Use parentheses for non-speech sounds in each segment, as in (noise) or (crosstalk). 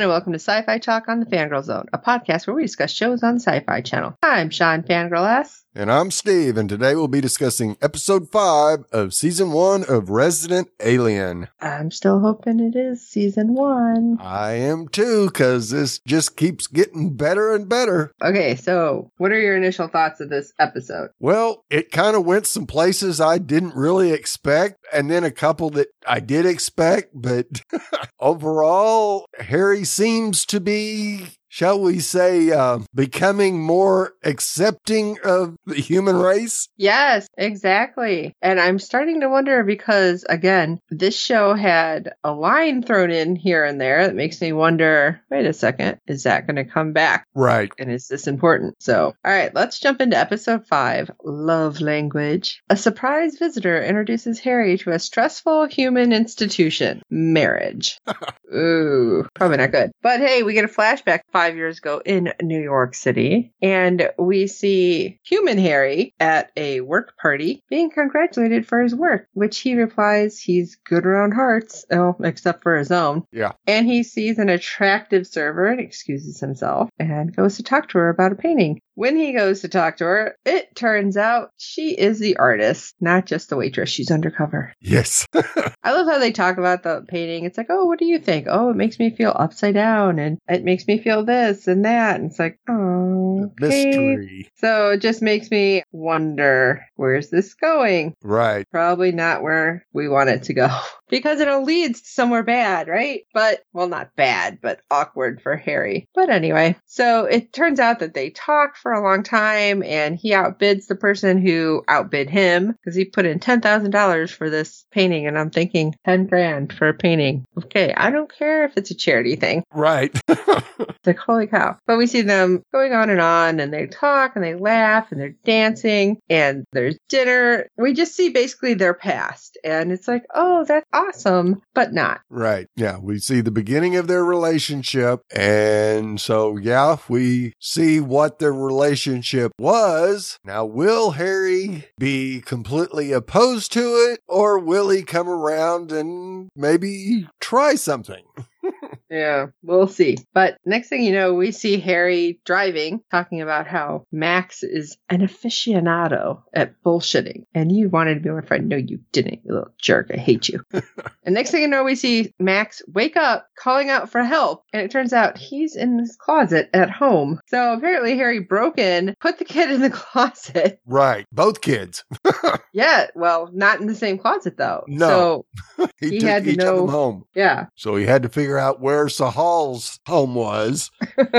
And welcome to Sci Fi Talk on the Fangirl Zone, a podcast where we discuss shows on the Sci Fi Channel. I'm Sean Fangirl S. And I'm Steve, and today we'll be discussing episode five of season one of Resident Alien. I'm still hoping it is season one. I am too, because this just keeps getting better and better. Okay, so what are your initial thoughts of this episode? Well, it kind of went some places I didn't really expect, and then a couple that I did expect, but (laughs) overall, Harry seems to be shall we say, uh, becoming more accepting of the human race? Yes, exactly. And I'm starting to wonder because, again, this show had a line thrown in here and there that makes me wonder wait a second, is that going to come back? Right. And is this important? So, all right, let's jump into episode five Love Language. A surprise visitor introduces Harry to a stressful human institution marriage. (laughs) Ooh, probably not good. But hey, we get a flashback five years ago in New York City, and we see human Harry at a work party being congratulated for his work, which he replies he's good around hearts, oh, except for his own. Yeah. And he sees an attractive server and excuses himself and goes to talk to her about a painting. When he goes to talk to her, it turns out she is the artist, not just the waitress. She's undercover. Yes. (laughs) I love how they talk about the painting. It's like, oh, what do you think? Oh, it makes me feel upside down and it makes me feel this and that. And it's like, oh, okay. Mystery. So it just makes me wonder where's this going? Right. Probably not where we want it to go (laughs) because it'll lead somewhere bad, right? But, well, not bad, but awkward for Harry. But anyway, so it turns out that they talk for a long time and he outbids the person who outbid him because he put in $10,000 for this painting. And I'm thinking 10 grand for a painting. Okay. I don't care if it's a charity thing. Right. (laughs) It's like, holy cow. But we see them going on and on and they talk and they laugh and they're dancing and there's dinner. We just see basically their past. And it's like, oh, that's awesome, but not. right. Yeah. We see the beginning of their relationship. And so, yeah, we see what their relationship was. Now, will Harry be completely opposed to it or will he come around and maybe try something? (laughs) Yeah, we'll see. But next thing you know, we see Harry driving, talking about how Max is an aficionado at bullshitting. And you wanted to be my friend. No, you didn't, you little jerk. I hate you. (laughs) and next thing you know, we see Max wake up, calling out for help. And it turns out he's in his closet at home. So apparently Harry broke in, put the kid in the (laughs) closet. Right. Both kids. (laughs) (laughs) Yeah, well, not in the same closet though. No. So (laughs) he, He took had to know- home. yeah, So he had to figure out where Sahar's home was. (laughs)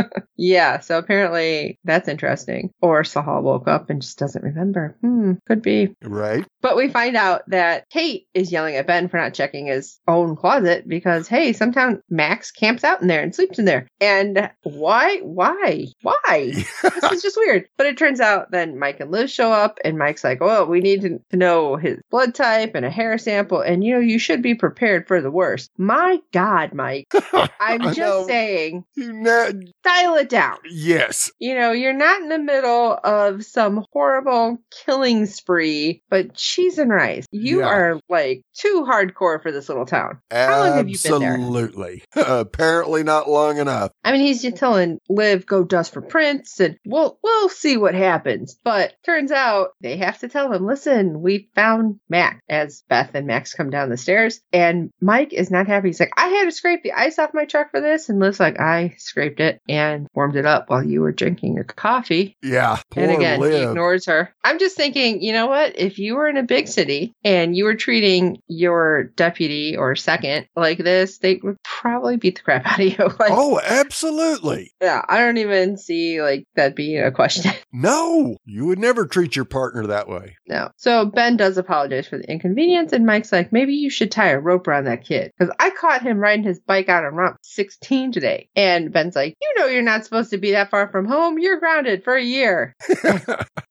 Yeah, so apparently that's interesting. Or Sahar woke up and just doesn't remember. Hmm, could be. Right. But we find out that Kate is yelling at Ben for not checking his own closet because, hey, sometimes Max camps out in there and sleeps in there. And why? Why? Why? this is just weird. But it turns out then Mike and Liz show up, and Mike's like, oh, we need to, know his blood type and a hair sample. And, you know, you should be prepared for the worst. My God, Mike. (laughs) I'm just know. saying, You know, dial it down. yes. You know, you're not in the middle of some horrible killing spree, but cheese and rice. You Yeah. are like too hardcore for this little town. How long have you been there? Absolutely. (laughs) Apparently not long enough. I mean, he's just telling Liv go dust for prints, and we'll we'll see what happens. But turns out they have to tell him, listen, we found Mac as Beth and Max come down the stairs. And Mike is not happy. He's like, I had to scrape the ice off my truck for this. And Liv's like, I scraped it and warmed it up while you were drinking your coffee. Yeah. And again, he ignores her. I'm just thinking, you know what? If you were in a big city and you were treating your deputy or second like this, they would probably beat the crap out of you. (laughs) like, oh, absolutely. yeah, I don't even see like that being a question. (laughs) No, you would never treat your partner that way. no. So Ben does apologize for the inconvenience, and Mike's like, maybe you should tie a rope around that kid because I caught him riding his bike out on Route 16 today. And Ben's like, you know, you're not supposed to be that far from home. You're grounded for a year. (laughs)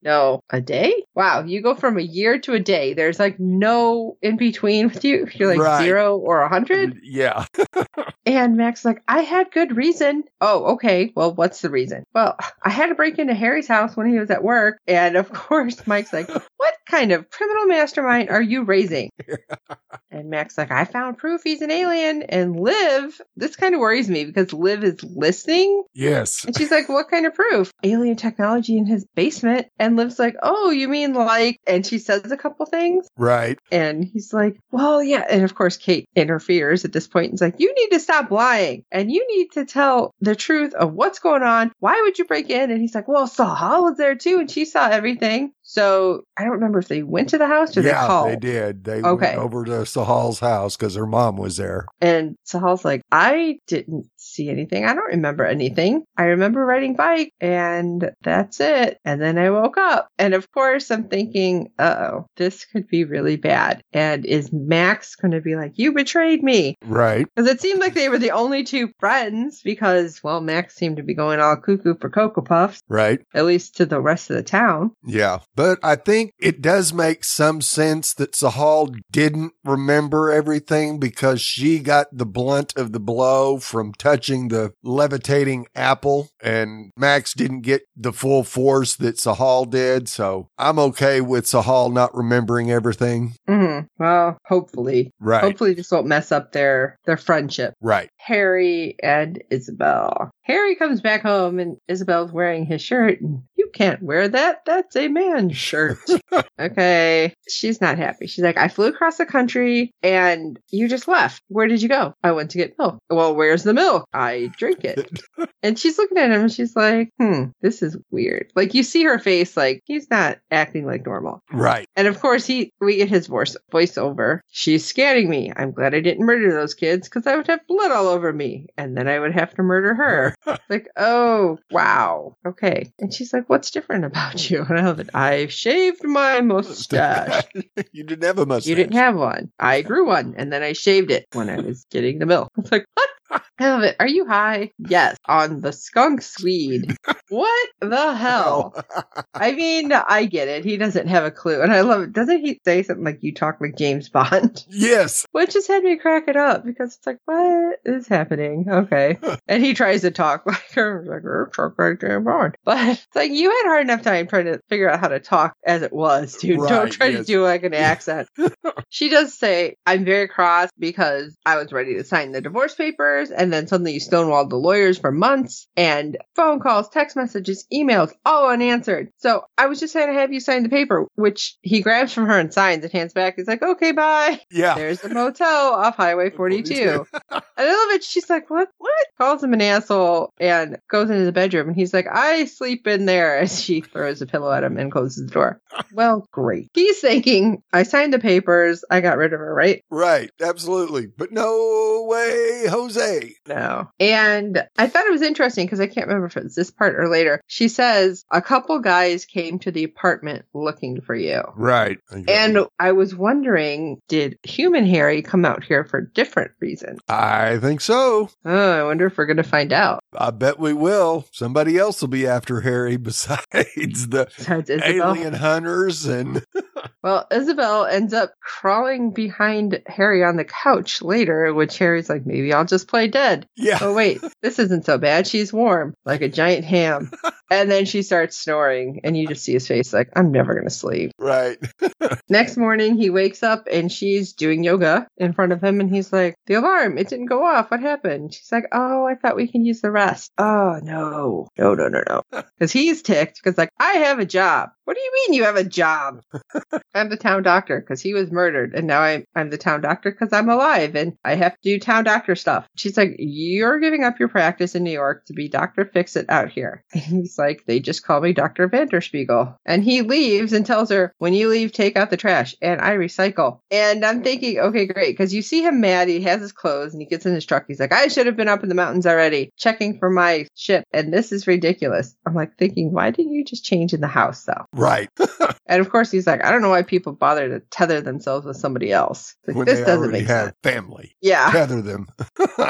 No, a day? Wow, you go from a year to a day. There's like no in between with you. You're like Right. zero or a hundred. yeah. (laughs) And Mac's like, I had good reason. Oh, okay. Well, what's the reason? Well, I had to break into Harry's house when he was at work. And of (laughs) course, Mike's like, What kind of criminal mastermind are you raising? (laughs) and Mac's like, I found proof he's an alien. And Liv, this kind of worries me because Liv is listening Yes. and she's like, What kind of proof? Alien technology in his basement. And Liv's like, Oh, you mean like, and she says a couple things. Right. And he's like, Well, yeah. And of course, Kate interferes at this point and is like, You need to stop lying and you need to tell the truth of what's going on. Why would you break in? And he's like, Well, Sahar was there too. And she saw everything. So I don't remember if they went to the house or they yeah, called. they did. They Okay. went over to Sahar's house because her mom was there. And Sahar's like, I didn't see anything. I don't remember anything. I remember riding bike and that's it. And then I woke up. And of course, I'm thinking, uh oh, this could be really bad. And is Max going to be like, you betrayed me? Right. Because it seemed like they were the only two friends because, well, Max seemed to be going all cuckoo for Cocoa Puffs, Right. at least to the rest of the town. Yeah. But I think it does make some sense that Sahar didn't remember everything because she got the blunt of the blow from touching the levitating apple and Max didn't get the full force that Sahar did. So I'm okay with Sahar not remembering everything. hmm Well, hopefully. Right. Hopefully this won't mess up their, their friendship. Right. Harry and Isabel. Harry comes back home and Isabel's wearing his shirt and you can't wear that. That's a man's (laughs) shirt. okay. She's not happy. She's like, I flew across the country and you just left. Where did you go? I went to get milk. Well, where's the milk? I drink it. (laughs) and she's looking at him and she's like, hmm, this is weird. Like you see her face, like he's not acting like normal. Right. And of course, he we get his voice voiceover. She's scaring me. I'm glad I didn't murder those kids because I would have blood all over me, and then I would have to murder her. (laughs) like, oh wow, okay. And she's like, "What's different about (laughs) you?" And I love it. I shaved my mustache. (laughs) you didn't have a mustache. You didn't have one. I grew one, and then I shaved it when I was getting the milk. (laughs) I was like, what? I love it. Are you high? Yes, on the skunk swede. (laughs) what the hell? (laughs) I mean, I get it. He doesn't have a clue. And I love it. Doesn't he say something like, you talk like James Bond? (laughs) yes. Which just had me crack it up because it's like, what is happening? Okay. and he tries to talk like her, like, "Er, talk like James Bond. But it's like, you had hard enough time trying to figure out how to talk as it was, dude. Don't Right, try to do like an accent. she does say, I'm very cross because I was ready to sign the divorce papers and then suddenly you stonewalled the lawyers for months and phone calls, text messages, emails, all unanswered. So I was just trying to have you sign the paper, which he grabs from her and signs and hands back. He's like, okay, bye. Yeah. There's the motel off Highway (laughs) 42. (laughs) and I love it. She's like, what? What? Calls him an asshole and goes into the bedroom. And he's like, I sleep in there as she throws a pillow at him and closes the door. (laughs) well, great. He's thinking, I signed the papers. I got rid of her, right? Right. Absolutely. But no way, Jose. No. And I thought it was interesting because I can't remember if it's this part or later. She says, a couple guys came to the apartment looking for you. Right. And I was wondering, did human Harry come out here for different reasons? I think so. Oh, I wonder if we're going to find out. I bet we will. Somebody else will be after Harry (laughs) besides the Besides alien hunters and (laughs) Well, Isabel ends up crawling behind Harry on the couch later, which Harry's like, maybe I'll just play play dead. Yeah. Oh, wait, this isn't so bad. She's warm, like a giant ham. (laughs) And then she starts snoring, and you just see his face like, I'm never going to sleep. Right. (laughs) Next morning, he wakes up and she's doing yoga in front of him, and he's like, The alarm, it didn't go off. What happened? She's like, Oh, I thought we can use the rest. Oh, no. No, no, no, no. (laughs) Because he's ticked, because, like, I have a job. What do you mean you have a job? I'm the town doctor because he was murdered, and now I'm, I'm the town doctor because I'm alive and I have to do town doctor stuff. She's like, You're giving up your practice in New York to be Dr. Fix It out here. (laughs) And he's like, They just call me Dr. Vanderspeigle. And he leaves and tells her, When you leave, take out the trash and I recycle. And I'm thinking, Okay, great. Because you see him mad. He has his clothes and he gets in his truck. He's like, I should have been up in the mountains already checking for my ship. And this is ridiculous. I'm like thinking, Why didn't you just change in the house though? Right. (laughs) And of course, he's like, I don't know why people bother to tether themselves with somebody else. Like, when this they doesn't make have sense. family. Yeah. Tether them. (laughs)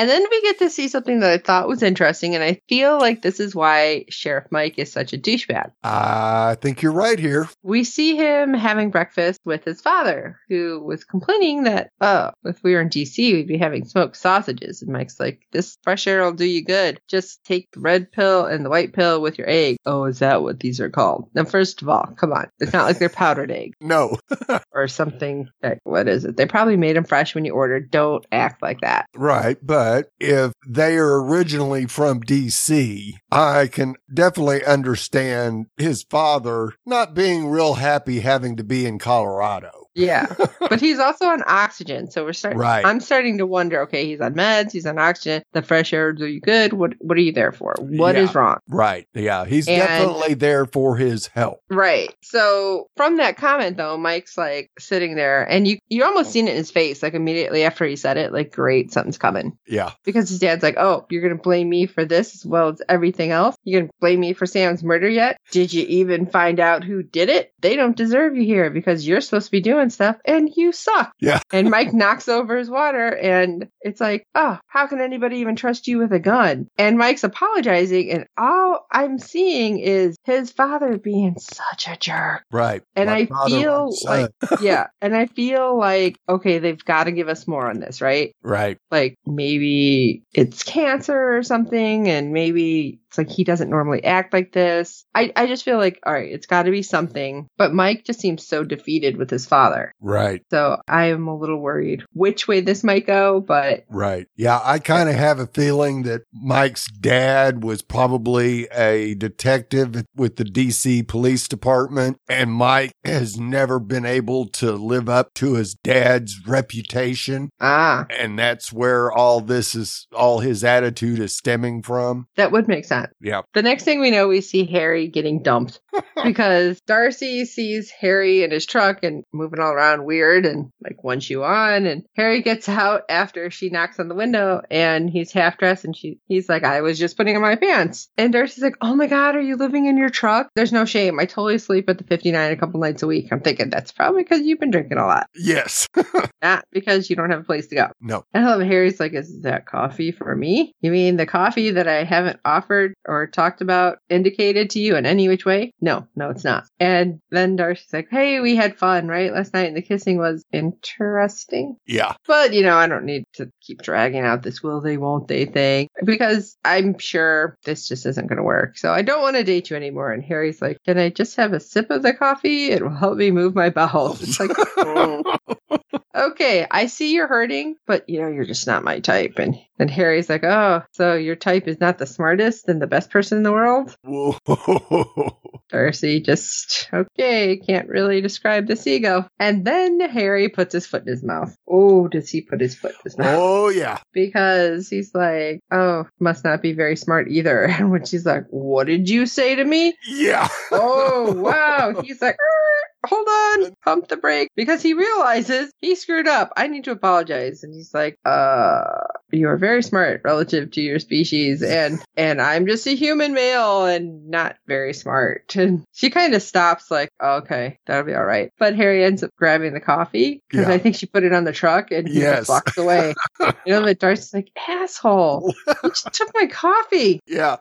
And then we get to see something that I thought was interesting. And I feel like this is why Sheriff Mike is such a douchebag. I think you're right here. We see him having breakfast with his father, who was complaining that, oh, if we were in DC, we'd be having smoked sausages. And Mike's like, this fresh air will do you good. Just take the red pill and the white pill with your egg. Oh, is that what these are called? Now, first of all, come on. It's not like they're powdered egg No. (laughs) or something. Like, what is it? They probably made them fresh when you ordered. Don't act like that. Right. But if they are originally from DC, I can definitely understand his father not being real happy having to be in Colorado. Yeah, (laughs) but he's also on oxygen, so we're starting. Right. I'm starting to wonder. Okay, he's on meds. He's on oxygen. The fresh air do you good. What What are you there for? What is Yeah. wrong? Right. Yeah. He's And- definitely there for his help. Right. So from that comment though, Mike's like sitting there, and you you almost seen it in his face, like immediately after he said it, like great, something's coming. Yeah. Because his dad's like, oh, you're gonna blame me for this as well as everything else. You're gonna blame me for Sam's murder yet? Did you even find out who did it? They don't deserve you here because you're supposed to be doing stuff and you suck. Yeah. (laughs) And Mike knocks over his water and it's like, oh, how can anybody even trust you with a gun? And Mike's apologizing and all I'm seeing is his father being such a jerk. Right. And My I feel like, (laughs) yeah. And I feel like, okay, they've got to give us more on this, right? Right. like maybe it's cancer or something and maybe it's like he doesn't normally act like this i, I just feel like all right it's got to be something but mike just seems so defeated with his father Right. so i am a little worried which way this might go but Right. Yeah, I kind of have a feeling that Mike's dad was probably a detective with the DC Police Department, and Mike has never been able to live up to his dad's reputation. ah And that's where all this is, all his attitude is stemming from. that would make sense Yeah. the next thing we know we see harry getting dumped (laughs) because darcy sees harry in his truck and moving all around weird and like one shoe on and harry gets out after she knocks on the window and he's half dressed and she he's like i was just putting on my pants and darcy's like oh my god are you living in your truck there's no shame i totally sleep at the 59 a couple nights a week i'm thinking that's probably because you've been drinking a lot Yes. (laughs) not because you don't have a place to go no. I love Harry's like, is that coffee for me? You mean the coffee that I haven't offered or talked about indicated to you in any which way? No, no, it's not. And then Darcy's like, hey, we had fun, right? Last night and the kissing was interesting. Yeah. But, you know, I don't need to keep dragging out this will they, won't they thing because I'm sure this just isn't going to work. So I don't want to date you anymore. And Harry's like, can I just have a sip of the coffee? It will help me move my bowels. It's like, mm. (laughs) (laughs) (laughs) okay, I see you're hurting, but you know, you're just not my type. And then Harry's like, oh, so your type is not the smartest and the best person in the world? Whoa. (laughs) Darcy just, okay, can't really describe this ego. And then Harry puts his foot in his mouth. Oh, does he put his foot in his mouth? oh, yeah. Because he's like, oh, must not be very smart either. (laughs) And when she's like, what did you say to me? Yeah. Oh, wow. (laughs) He's like, "Er, hold on, pump the brake because he realizes he screwed up. I need to apologize. And he's like, uh, you are very smart relative to your species (laughs) and, and I'm just a human male and not very smart. (laughs) And she kind of stops like, oh, okay, that'll be all right. But Harry ends up grabbing the coffee because Yeah. I think she put it on the truck and he Yes. just walks away. (laughs) you know, but Darcy's like, asshole, you just took my coffee. Yeah.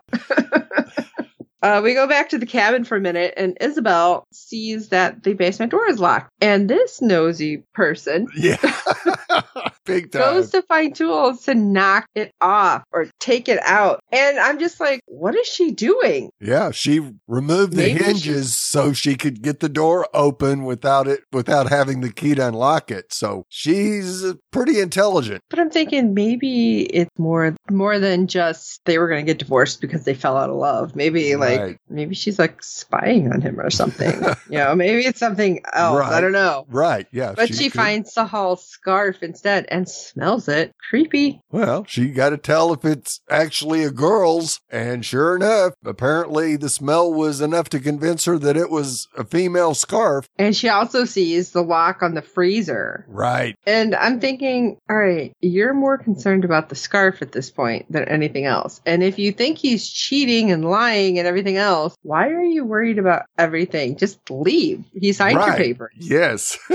Uh, we go back to the cabin for a minute, and Isabel sees that the basement door is locked. And this nosy person Yeah. (laughs) Big time. goes to find tools to knock it off or take it out. And I'm just like, what is she doing? Yeah, she removed the Maybe she- hinges so she could get the door open without it without having the key to unlock it. So she's pretty intelligent. But I'm thinking maybe it's more more than just they were going to get divorced because they fell out of love. Maybe like Right. maybe she's like spying on him or something. (laughs) you know, maybe it's something else. I don't know. Right. Yeah. But she, could- finds Sahar's scarf instead and smells it. Creepy. Well, she got to tell if it's actually a girl's. And sure enough, apparently the smell was enough to convince her that it was a female scarf. And she also sees the lock on the freezer. Right. And I'm thinking, all right, you're more concerned about the scarf at this point than anything else. And if you think he's cheating and lying and everything else, why are you worried about everything? Just leave. He signed your papers. Yes. (laughs)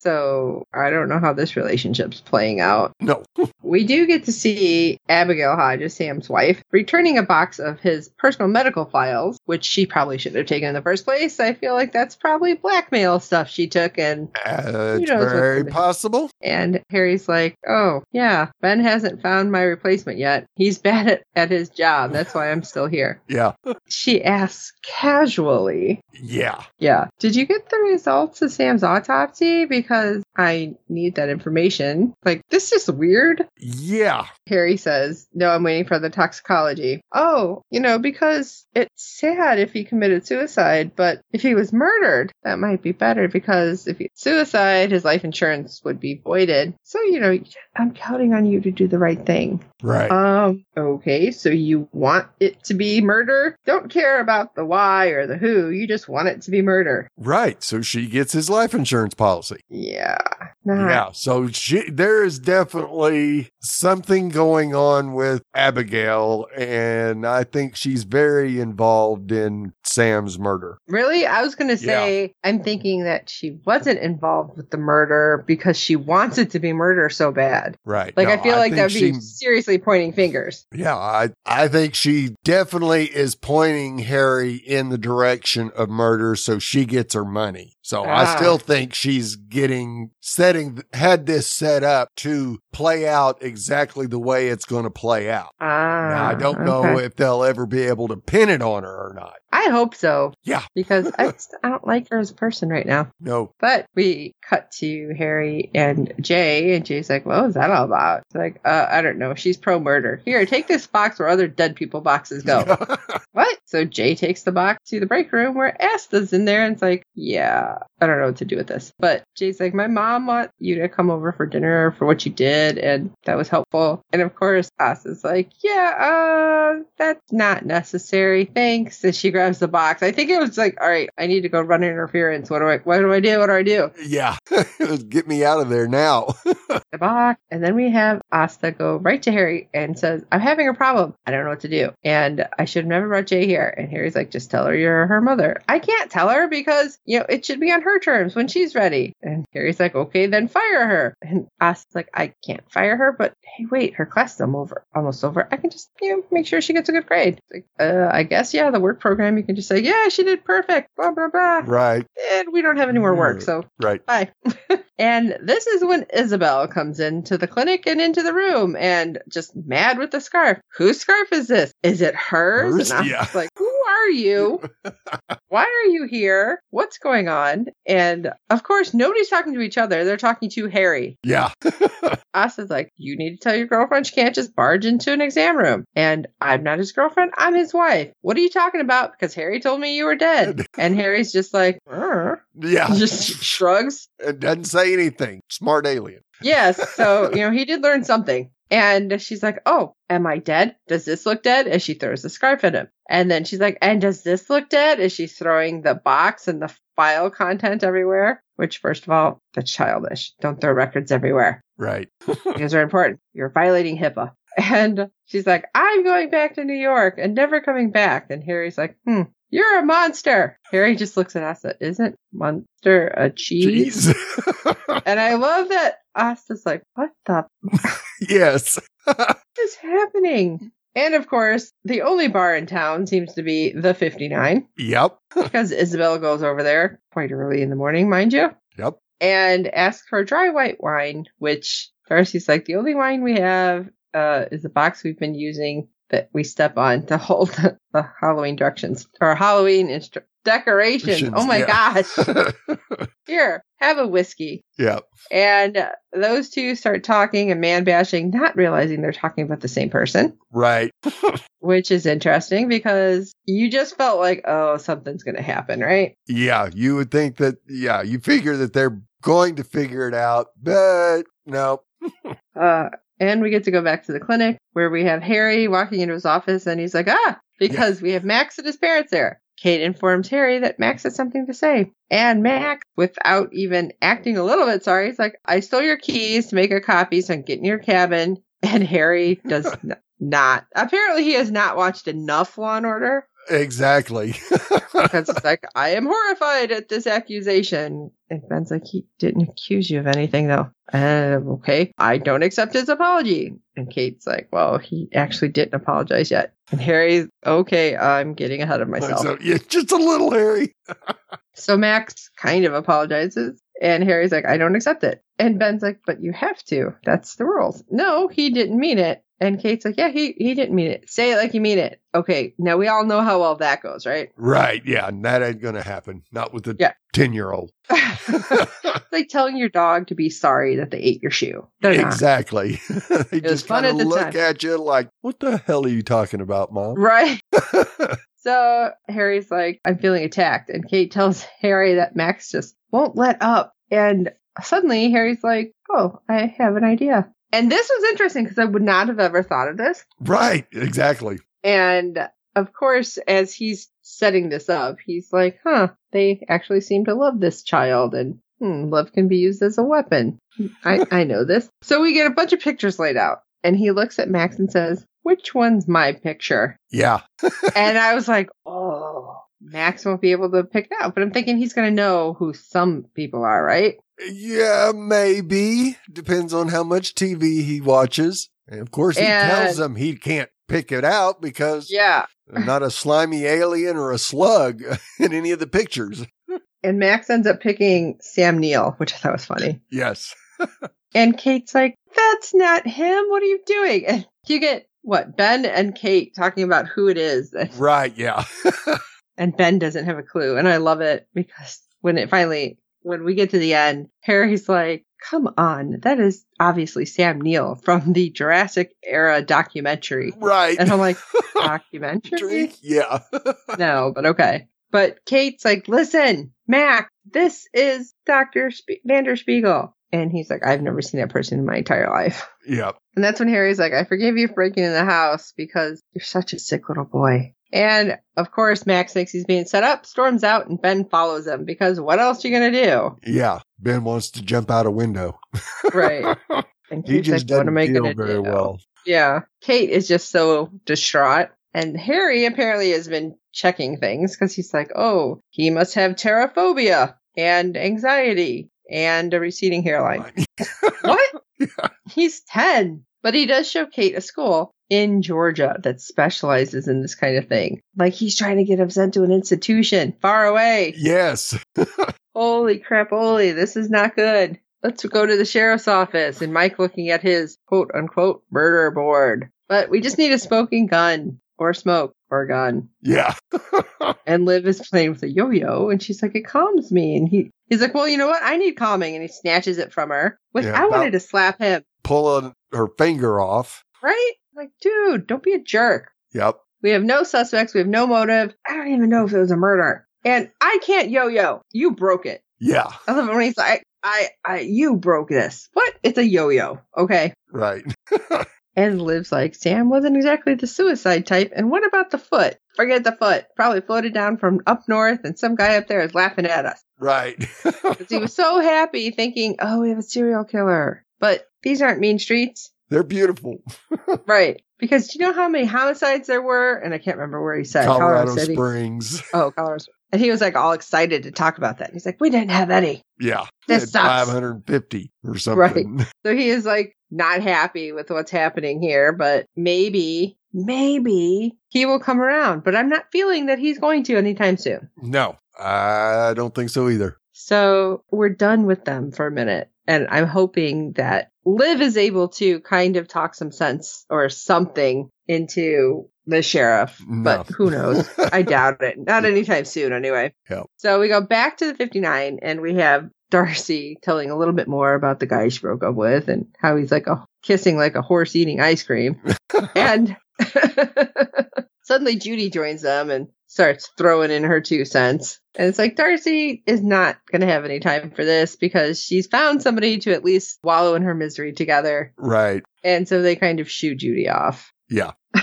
So I don't know how this relationship's playing out. no. (laughs) We do get to see Abigail Hodges, Sam's wife, returning a box of his personal medical files, which she probably shouldn't have taken in the first place. I feel like that's probably blackmail stuff she took and Uh, it's very possible. and Harry's like, Oh, yeah, Ben hasn't found my replacement yet. He's (laughs) bad at, at his job. That's why I'm still here. (laughs) Yeah. She asks casually, Yeah. Yeah, did you get the results of Sam's autopsy? Because I need that information. Like, this is weird. Yeah. Harry says, No, I'm waiting for the toxicology. Oh, you know, because it's sad if he committed suicide, but if he was murdered, that might be better because if it's suicide, his life insurance would be voided. So, you know, I'm counting on you to do the right thing. Right. Um, okay, so you want it to be murder? Don't care about the why or the who, you just want it to be murder. right. So she gets his life insurance policy. Yeah. Nah. Yeah. So she, there is definitely something going on with Abigail, and I think she's very involved in Sam's murder. Really? I was going to say, I'm thinking that she wasn't involved with the murder because she wants it to be murder so bad. Right. Like, No, I feel like that would be she- seriously pointing fingers. Yeah, I I think she definitely is pointing Harry in the direction of murder so she gets her money. So I Ah. still think she's getting setting had this set up to play out exactly the way it's going to play out. Ah. Now, I don't know if they'll ever be able to pin it on her or not. I hope so. Yeah. Because I, (laughs) just, I don't like her as a person right now. No. But we cut to Harry and Jay, and Jay's like, "What was that all about?" It's like, uh, I don't know. She's pro murder. Here, take this box where other dead people boxes go. (laughs) what? So Jay takes the box to the break room where Asta's in there, and it's like, yeah, I don't know what to do with this. But Jay's like, my mom want you to come over for dinner for what you did, and that was helpful. And of course, Asta's like, yeah, uh, that's not necessary. Thanks. And she grabs the box. I think it was like, all right, I need to go run interference. What do I? What do I do? What do I do? yeah. (laughs) Get me out of there now. (laughs) (laughs) the box. And then we have Asta go right to Harry and says, I'm having a problem. I don't know what to do. And I should have never brought Jay here. And Harry's like, just tell her you're her mother. I can't tell her because, you know, it should be on her terms when she's ready. And Harry's like, okay, then fire her. And Asta's like, I can't fire her, but hey, wait, her class is almost over. Almost over. I can just, you know, make sure she gets a good grade. Like, uh, I guess, yeah, the work program, you can just say, yeah, she did perfect, blah, blah, blah. right. And we don't have any more work. So Right. Bye. (laughs) and this is when Isabel comes into the clinic and into the room and just mad with the scarf. Whose scarf is this? Is it hers? Hers? And I'm Yeah. like, who (laughs) are you? Why are you here? What's going on? And of course, nobody's talking to each other. They're talking to Harry. Yeah. (laughs) Asta's like, you need to tell your girlfriend she can't just barge into an exam room. And I'm not his girlfriend. I'm his wife. What are you talking about? Because Harry told me you were dead. (laughs) And Harry's just like, "Uh," Yeah. (laughs) just shrugs. It doesn't say anything. Smart alien. Yes. So, you know, he did learn something. And she's like, Oh, am I dead? Does this look dead? And she throws the scarf at him. And then she's like, And does this look dead? As she's throwing the box and the file content everywhere. Which, first of all, that's childish. Don't throw records everywhere. Right. (laughs) (laughs) These are important. You're violating HIPAA. And she's like, I'm going back to New York and never coming back. And Harry's like, Hmm, you're a monster. Harry just looks at Asta. Isn't monster a cheese? (laughs) (laughs) And I love that Asta's like, What the yes. (laughs) is happening? And of course, the only bar in town seems to be the 59 Yep. because Isabel goes over there quite early in the morning, mind you, Yep. and asks for dry white wine, which Darcy's like, the only wine we have uh, is the box we've been using that we step on to hold the, the Halloween directions or Halloween instru- decorations. Oh my Yeah. gosh. (laughs) Here, have a whiskey. yeah. And uh, those two start talking and man bashing, not realizing they're talking about the same person, Right. (laughs) which is interesting because you just felt like, oh, something's going to happen, right? Yeah. You would think that, yeah, you figure that they're going to figure it out, but no. (laughs) Uh, and we get to go back to the clinic where we have Harry walking into his office and he's like, ah, because we have Max and his parents there. Kate informs Harry that Max has something to say. And Max, without even acting a little bit sorry, he's like, I stole your keys to make a copy so I can get in your cabin. (laughs) And Harry does n- not. Apparently, he has not watched enough Law and Order Exactly. (laughs) it's like, I am horrified at this accusation. And Ben's like, he didn't accuse you of anything, though. Uh, okay, I don't accept his apology. And Kate's like, well, he actually didn't apologize yet. And Harry's, okay, I'm getting ahead of myself. so, yeah, just a little Harry. (laughs) So Max kind of apologizes. And Harry's like, I don't accept it. And Ben's like, but you have to. That's the rules. No, he didn't mean it. And Kate's like, yeah, he, he didn't mean it. Say it like you mean it. Okay, now we all know how well that goes, right? Right. Yeah. And that ain't going to happen. Not with a Yeah. 10 year old. It's (laughs) (laughs) like telling your dog to be sorry that they ate your shoe. They're. Exactly. (laughs) they was just fun kind at of the look time. at you like, what the hell are you talking about, mom? Right. So Harry's like, I'm feeling attacked. And Kate tells Harry that Max just won't let up. And suddenly Harry's like, Oh, I have an idea. And this was interesting because I would not have ever thought of this. right. Exactly. And of course, as he's setting this up, he's like, Huh, they actually seem to love this child. And hmm, love can be used as a weapon. I, (laughs) I know this. So we get a bunch of pictures laid out. And he looks at Max and says, Which one's my picture? Yeah. (laughs) and I was like, oh, Max won't be able to pick it out. But I'm thinking he's going to know who some people are, right? Yeah, maybe. Depends on how much TV he watches. And of course, he And- tells them he can't pick it out because Yeah. not a slimy alien or a slug (laughs) in any of the pictures. And Max ends up picking Sam Neill, which I thought was funny. Yes. (laughs) And Kate's like, that's not him. What are you doing? And you get what? Ben and Kate talking about who it is. Right. Yeah. (laughs) And Ben doesn't have a clue. And I love it because when it finally, when we get to the end, Harry's like, come on. That is obviously Sam Neill from the Jurassic era documentary. right. And I'm like, (laughs) documentary? Drink? Yeah. (laughs) no, but okay. But Kate's like, listen, Mac, this is Dr. Sp- Vanderspeigle. And he's like, I've never seen that person in my entire life. yep. And that's when Harry's like, I forgive you for breaking in the house because you're such a sick little boy. And of course, Max thinks he's being set up, storms out, and Ben follows him because what else are you gonna do? Yeah. Ben wants to jump out a window. Right. (laughs) And he just like, doesn't I feel very do? well. Yeah. Kate is just so distraught. And Harry apparently has been checking things because he's like, oh, he must have terraphobia and anxiety and a receding hairline. (laughs) what? Yeah. He's 10. But he does show Kate a school in Georgia that specializes in this kind of thing. Like he's trying to get him sent to an institution far away. Yes. (laughs) Holy crap, holy, this is not good. Let's go to the sheriff's office and Mike looking at his quote unquote murder board. But we just need a smoking gun or smoke or gun. Yeah. (laughs) And Liv is playing with a yo-yo and she's like, it calms me. And he, he's like, well, you know what? I need calming. And he snatches it from her. Which Yeah, I wanted to slap him, Pulling her finger off. right? Like, dude, don't be a jerk. Yep. We have no suspects. We have no motive. I don't even know if it was a murder. And I can't yo-yo. You broke it. Yeah. I love it when he's like, I, I, you broke this. What? It's a yo-yo. Okay. Right. (laughs) And Liv's like, Sam wasn't exactly the suicide type. And what about the foot? Forget the foot. Probably floated down from up north, and some guy up there is laughing at us. Right. (laughs) he was so happy thinking, oh, we have a serial killer. But these aren't mean streets. They're beautiful. (laughs) Right. Because do you know how many homicides there were? And I can't remember where he said Colorado City. Springs. (laughs) Oh, Colorado. Springs. And he was like all excited to talk about that. He's like, we didn't have any. Yeah. This sucks. 550 or something. Right. (laughs) So he is like not happy with what's happening here, but maybe, maybe he will come around. But I'm not feeling that he's going to anytime soon. No, I don't think so either. So we're done with them for a minute. And I'm hoping that Liv is able to kind of talk some sense or something into the sheriff, No. but who knows? (laughs) I doubt it. Not anytime soon, anyway. Yep. So we go back to the 59 and we have Darcy telling a little bit more about the guy she broke up with and how he's like a kissing like a horse eating ice cream. (laughs) and (laughs) suddenly Judy joins them and starts throwing in her two cents. And it's like Darcy is not going to have any time for this because she's found somebody to at least wallow in her misery together. Right. And so they kind of shoo Judy off. Yeah. (laughs)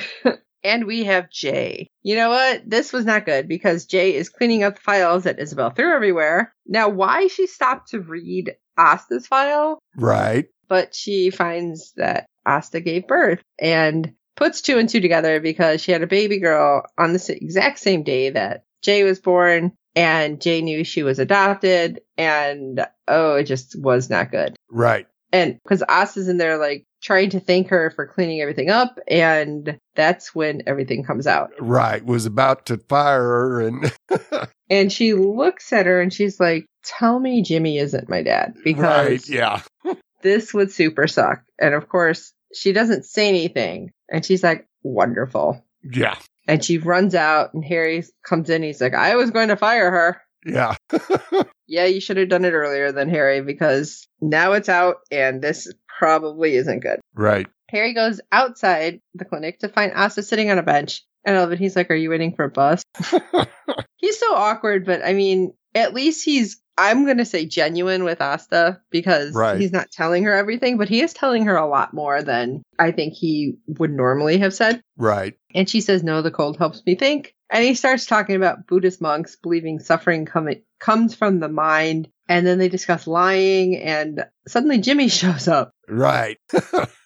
And we have Jay. You know what? This was not good because Jay is cleaning up the files that Isabel threw everywhere. Now, why she stopped to read Asta's file, Right. but she finds that Asta gave birth and puts two and two together because she had a baby girl on the exact same day that Jay was born. And Jay knew she was adopted, and oh, it just was not good. Right. And because Asta's in there, like trying to thank her for cleaning everything up, and that's when everything comes out. Right. Was about to fire her and (laughs) And she looks at her and she's like, Tell me Jimmy isn't my dad because Right. Yeah. (laughs) this would super suck. And of course, she doesn't say anything. And she's like, Wonderful. Yeah. And she runs out, and Harry comes in. He's like, I was going to fire her. Yeah. (laughs) Yeah, you should have done it earlier than Harry because now it's out, and this probably isn't good. Right. Harry goes outside the clinic to find Asta sitting on a bench. And it. He's like, Are you waiting for a bus? (laughs) he's so awkward, but I mean, at least he's, I'm going to say genuine with Asta because Right. he's not telling her everything, but he is telling her a lot more than I think he would normally have said. Right. And she says, No, the cold helps me think. And he starts talking about Buddhist monks believing suffering com- comes from the mind. And then they discuss lying, and suddenly Jimmy (laughs) shows up. Right. (laughs)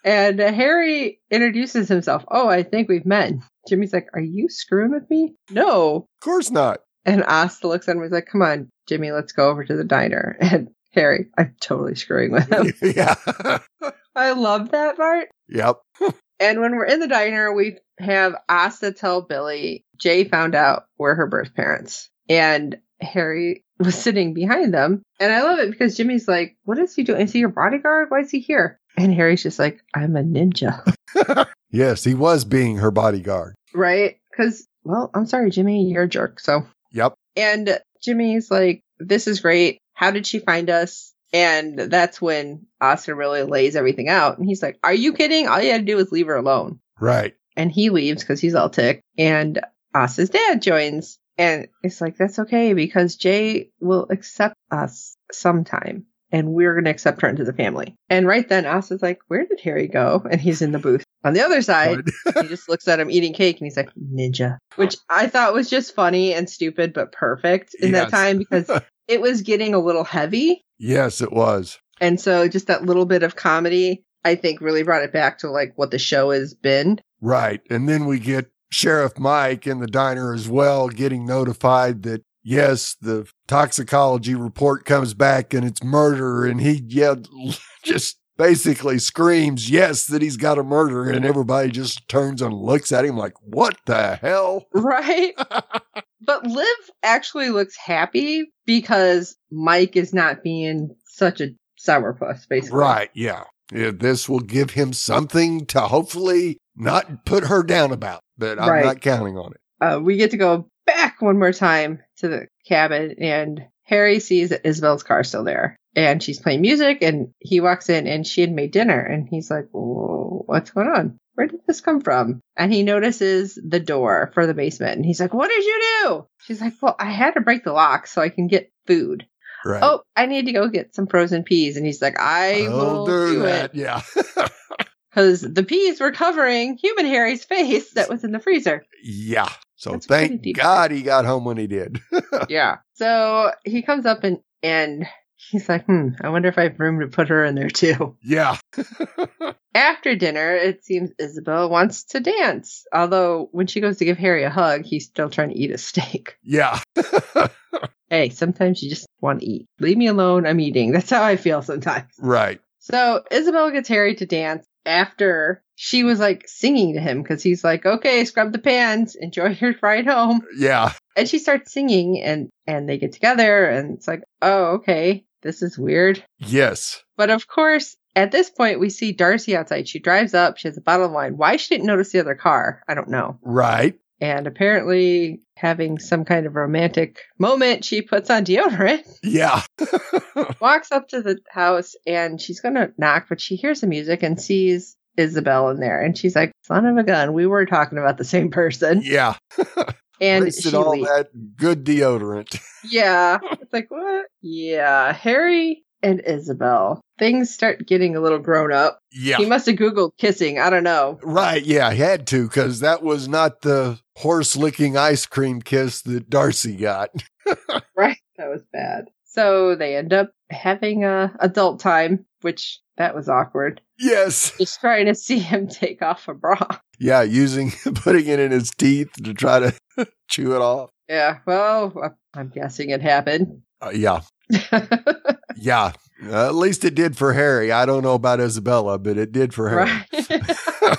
And uh, Harry introduces himself. Oh, I think we've met. Jimmy's like, Are you screwing with me? No. Of course not. And Asta looks at him and is like, Come on, Jimmy, let's go over to the diner. (laughs) And Harry, I'm totally screwing with him. (laughs) yeah. (laughs) I love that part. yep. And when we're in the diner, we have Asta tell Billy Jay found out we're her birth parents. And Harry was sitting behind them. And I love it because Jimmy's like, What is he doing? Is he your bodyguard? Why is he here? And Harry's just like, I'm a ninja. yes, he was being her bodyguard. right? Because, well, I'm sorry, Jimmy, you're a jerk. So, Yep. and Jimmy's like, this is great. How did she find us? And that's when Asta really lays everything out. And he's like, Are you kidding? All you had to do was leave her alone. Right. And he leaves because he's all ticked. And Asta's dad joins. And it's like, That's okay because Jay will accept us sometime. And we're going to accept her into the family. And right then, Asta's like, Where did Harry go? And he's in the booth. On the other side, (laughs) he just looks at him eating cake and he's like ninja which i thought was just funny and stupid but perfect in that time because (laughs) it was getting a little heavy yes, it was. and so just that little bit of comedy i think really brought it back to like what the show has been Right. And then we get Sheriff Mike in the diner as well, getting notified that, yes, the toxicology report comes back and it's murder. And he yelled, (laughs) just basically screams, yes, that he's got a murder. And everybody just turns and looks at him like, what the hell? right (laughs) but liv actually looks happy because mike is not being such a sourpuss basically Right. Yeah. yeah. This will give him something to hopefully not put her down about, but I'm Right. not counting on it. uh, we get to go back one more time to the cabin, and Harry sees that Isabel's car still there, and she's playing music, and he walks in, and she had made dinner, and he's like, "What's going on? Where did this come from?" And he notices the door for the basement, and he's like, "What did you do?" She's like, "Well, I had to break the lock so I can get food." Right. Oh, I need to go get some frozen peas, and he's like, "I I'll will do do that. it." Yeah. (laughs) Because the peas were covering human Harry's face that was in the freezer. yeah. So That's thank. God he got home when he did. (laughs) yeah. So he comes up and and he's like, hmm, I wonder if I have room to put her in there too. yeah. (laughs) (laughs) After dinner, it seems Isabel wants to dance. Although when she goes to give Harry a hug, he's still trying to eat a (laughs) steak. Yeah. Hey, sometimes you just want to eat. Leave me alone. I'm eating. That's how I feel sometimes. right. So Isabel gets Harry to dance after she was like singing to him because he's like, okay, scrub the pans, enjoy your ride home. Yeah. and she starts singing and and they get together and it's like oh okay this is weird. Yes. But of course, at this point, we see Darcy outside. She drives up. She has a bottle of wine. Why she didn't notice the other car, I don't know. Right. And apparently, having some kind of romantic moment, she puts on deodorant, Yeah. (laughs) (laughs) walks up to the house, and she's going to knock, but she hears the music and sees Isabel in there. And she's like, son of a gun, we were talking about the same person. yeah. (laughs) And Wasted all that good deodorant. (laughs) Yeah. It's like, what? Yeah. Harry and Isabel. Things start getting a little grown up. Yeah. He must have Googled kissing. I don't know. Right. Yeah. He had to because that was not the horse licking ice cream kiss that Darcy got. (laughs) Right. That was bad. So they end up having a adult time, which that was awkward. yes. Just trying to see him take off a bra. Yeah. Using, (laughs) putting it in his teeth to try to (laughs) chew it off. Yeah. Well, I'm guessing it happened. Uh, yeah. (laughs) Yeah. Uh, at least it did for Harry. I don't know about Isabella, but it did for Harry. right.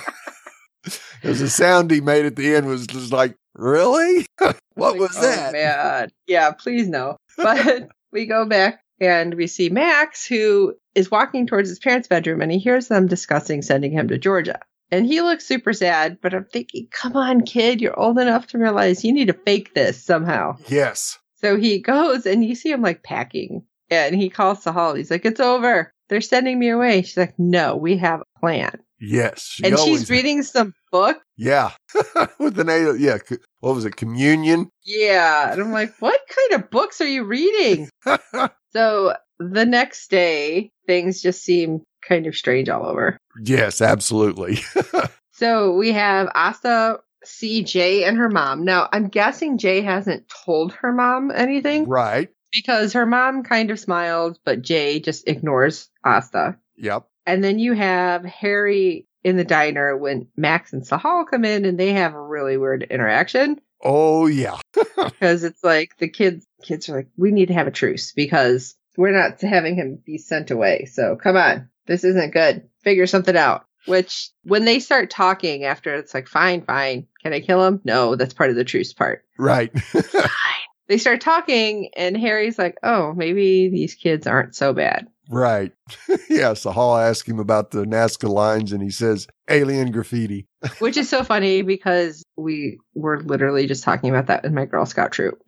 Because the sound he made at the end was just like, really? what was Oh, that? man. Yeah, please no. But we go back and we see Max, who is walking towards his parents' bedroom, and he hears them discussing sending him to Georgia. And he looks super sad, but I'm thinking, come on, kid, you're old enough to realize you need to fake this somehow. Yes. So he goes and you see him like packing, and he calls Sahar. He's like, it's over. They're sending me away. She's like, no, we have a plan. Yes. She and she's reading some book. Yeah. (laughs) With the name, yeah. What was it? Communion? Yeah. And I'm like, what kind of books are you reading? (laughs) So the next day, things just seem kind of strange all over. yes, absolutely. (laughs) So we have Asta see Jay and her mom. Now, I'm guessing Jay hasn't told her mom anything right. because her mom kind of smiles, but Jay just ignores Asta. Yep. And then you have Harry in the diner when Max and Sahar come in and they have a really weird interaction Oh, yeah. (laughs) because it's like the kids kids are like we need to have a truce because we're not having him be sent away. So come on. This isn't good. Figure something out. Which when they start talking after it's like fine, fine. Can I kill him? No, that's part of the truce part. Right. (laughs) They start talking and Harry's like, "Oh, maybe these kids aren't so bad." right. (laughs) yeah. Sahar asked him about the Nazca lines and he says alien graffiti. (laughs) Which is so funny because we were literally just talking about that in my Girl Scout troop. (laughs)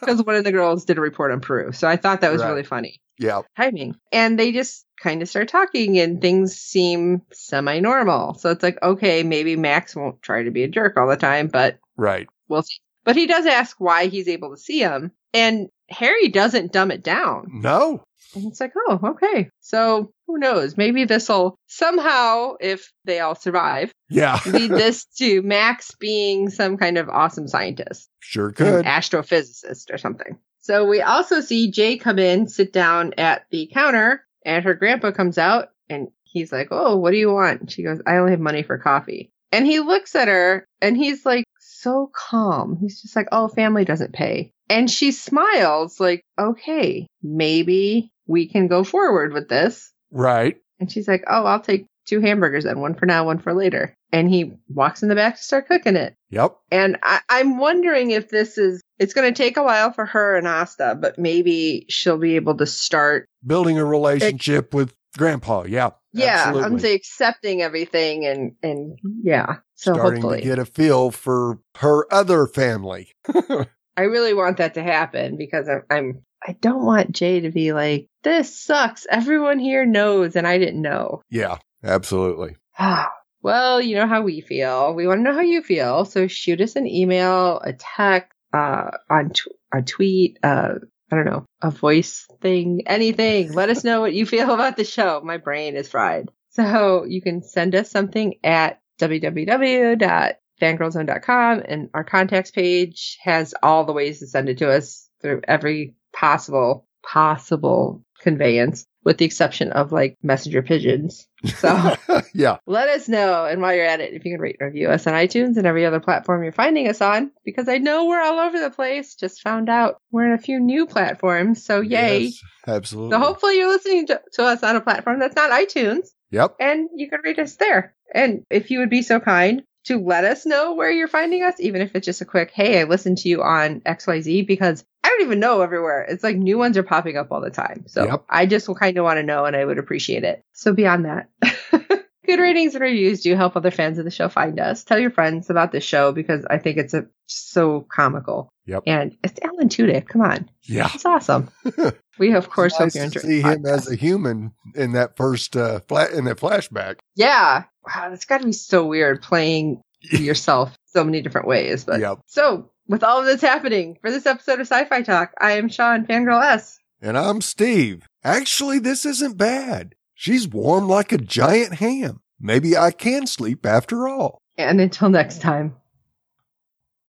Because one of the girls did a report on Peru. So I thought that was Right. really funny. yeah. Timing. And they just kind of start talking and things seem semi normal. So it's like, okay, maybe Max won't try to be a jerk all the time, but Right. we'll see. But he does ask why he's able to see him. And Harry doesn't dumb it down. No. And it's like, oh, okay. So who knows? Maybe this will somehow, if they all survive, Yeah. (laughs) lead (laughs) this to Max being some kind of awesome scientist, Sure could. astrophysicist or something. So we also see Jay come in, sit down at the counter, and her grandpa comes out and he's like, Oh, what do you want? She goes, I only have money for coffee. And he looks at her and he's like so calm. He's just like, Oh, family doesn't pay. And she smiles like, okay, maybe we can go forward with this. Right. And she's like, Oh, I'll take two hamburgers and one for now, one for later. And he walks in the back to start cooking it. Yep. And I, I'm wondering if this is, it's going to take a while for her and Asta, but maybe she'll be able to start, Building a relationship with Grandpa. Yeah. yeah, I'm absolutely. say accepting everything and, and yeah. So Starting hopefully. to get a feel for her other family. (laughs) I really want that to happen because I'm, I'm, I don't want Jay to be like, this sucks. Everyone here knows and I didn't know. Yeah. Absolutely. (sighs) well, you know how we feel. We want to know how you feel. So shoot us an email, a text, uh, on tw- a tweet, uh, I don't know, a voice thing, anything. Let us know what you feel (laughs) about the show. My brain is fried. So you can send us something at www.fangirlzone.com and our contacts page has all the ways to send it to us through every possible, possible conveyance with the exception of like messenger pigeons. So (laughs) yeah. let us know. And while you're at it, if you can rate and review us on iTunes and every other platform you're finding us on, because I know we're all over the place. Just found out we're in a few new platforms. So yay. Yes, absolutely. So hopefully you're listening to, to us on a platform that's not iTunes Yep. and you can rate us there. And if you would be so kind to let us know where you're finding us, even if it's just a quick, hey, I listened to you on XYZ, because I don't even know everywhere. It's like new ones are popping up all the time. So Yep. I just kind of want to know and I would appreciate it. So beyond that. (laughs) Good ratings and reviews do help other fans of the show find us. Tell your friends about the show because I think it's a, so comical. Yep. And it's Alan Tudyk. Come on. Yeah. It's awesome. (laughs) we, of course, nice hope you to enjoy see him as a human in that first uh, flat in that flashback. Yeah. Wow, that's got to be so weird playing (laughs) yourself so many different ways. But Yep. so, with all of this happening for this episode of Sci Fi Talk, I am Sean Fangirl S. And I'm Steve. Actually, this isn't bad. She's warm like a giant ham. Maybe I can sleep after all. And until next time,